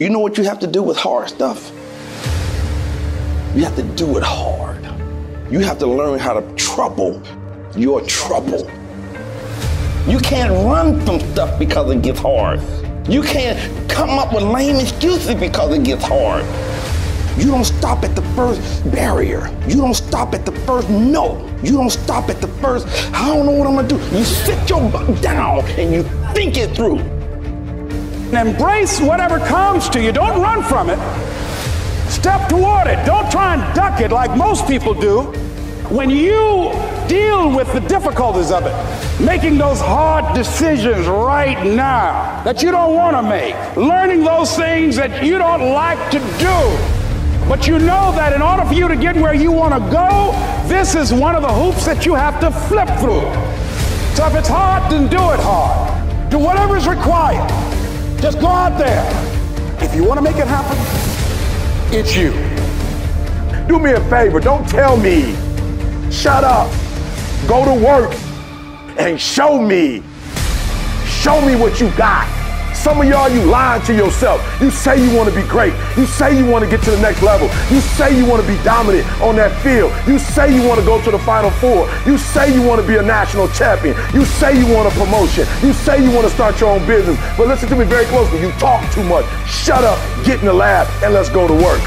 You know what you have to do with hard stuff? You have to do it hard. You have to learn how to trouble your trouble. You can't run from stuff because it gets hard. You can't come up with lame excuses because it gets hard. You don't stop at the first barrier. You don't stop at the first no. You don't stop at the first, I don't know what I'm gonna do. You sit your butt down and you think it through. Embrace whatever comes to you. Don't run from it. Step toward it. Don't try and duck it like most people do. When you deal with the difficulties of it, making those hard decisions right now that you don't want to make, learning those things that you don't like to do, but you know that in order for you to get where you want to go, this is one of the hoops that you have to flip through. So if it's hard, then do it hard. Do whatever is required. Just go out there. If you want to make it happen, it's you. Do me a favor, don't tell me. Shut up. Go to work and show me. Show me what you got. Some of y'all, you lying to yourself. You say you want to be great. You say you want to get to the next level. You say you want to be dominant on that field. You say you want to go to the Final Four. You say you want to be a national champion. You say you want a promotion. You say you want to start your own business. But listen to me very closely. You talk too much. Shut up, get in the lab, and let's go to work.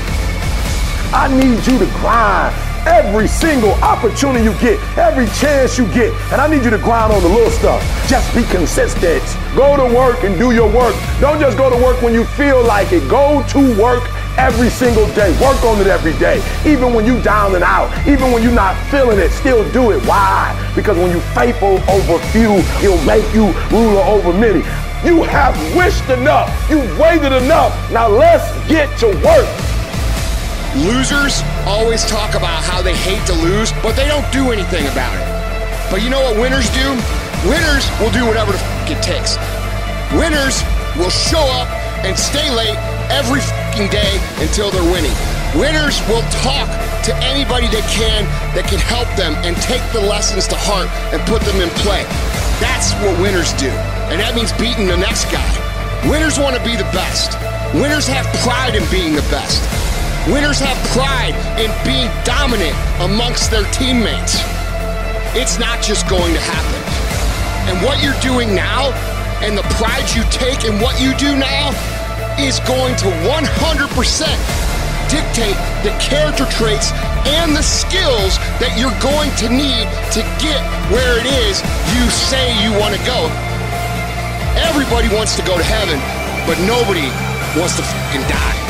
I need you to grind every single opportunity you get, every chance you get. And I need you to grind on the little stuff. Just be consistent. Go to work and do your work. Don't just go to work when you feel like it. Go to work every single day. Work on it every day. Even when you down and out, even when you're not feeling it, still do it. Why? Because when you faithful over few, he'll make you ruler over many. You have wished enough. You've waited enough. Now let's get to work. Losers always talk about how they hate to lose, but they don't do anything about it. But you know what winners do? Winners will do whatever the f- it takes. Winners will show up and stay late every fucking day until they're winning. Winners will talk to anybody they can that can help them and take the lessons to heart and put them in play. That's what winners do. And that means beating the next guy. Winners want to be the best. Winners have pride in being the best. Winners have pride in being dominant amongst their teammates. It's not just going to happen. And what you're doing now and the pride you take in what you do now is going to 100% dictate the character traits and the skills that you're going to need to get where it is you say you want to go. Everybody wants to go to heaven, but nobody wants to fucking die.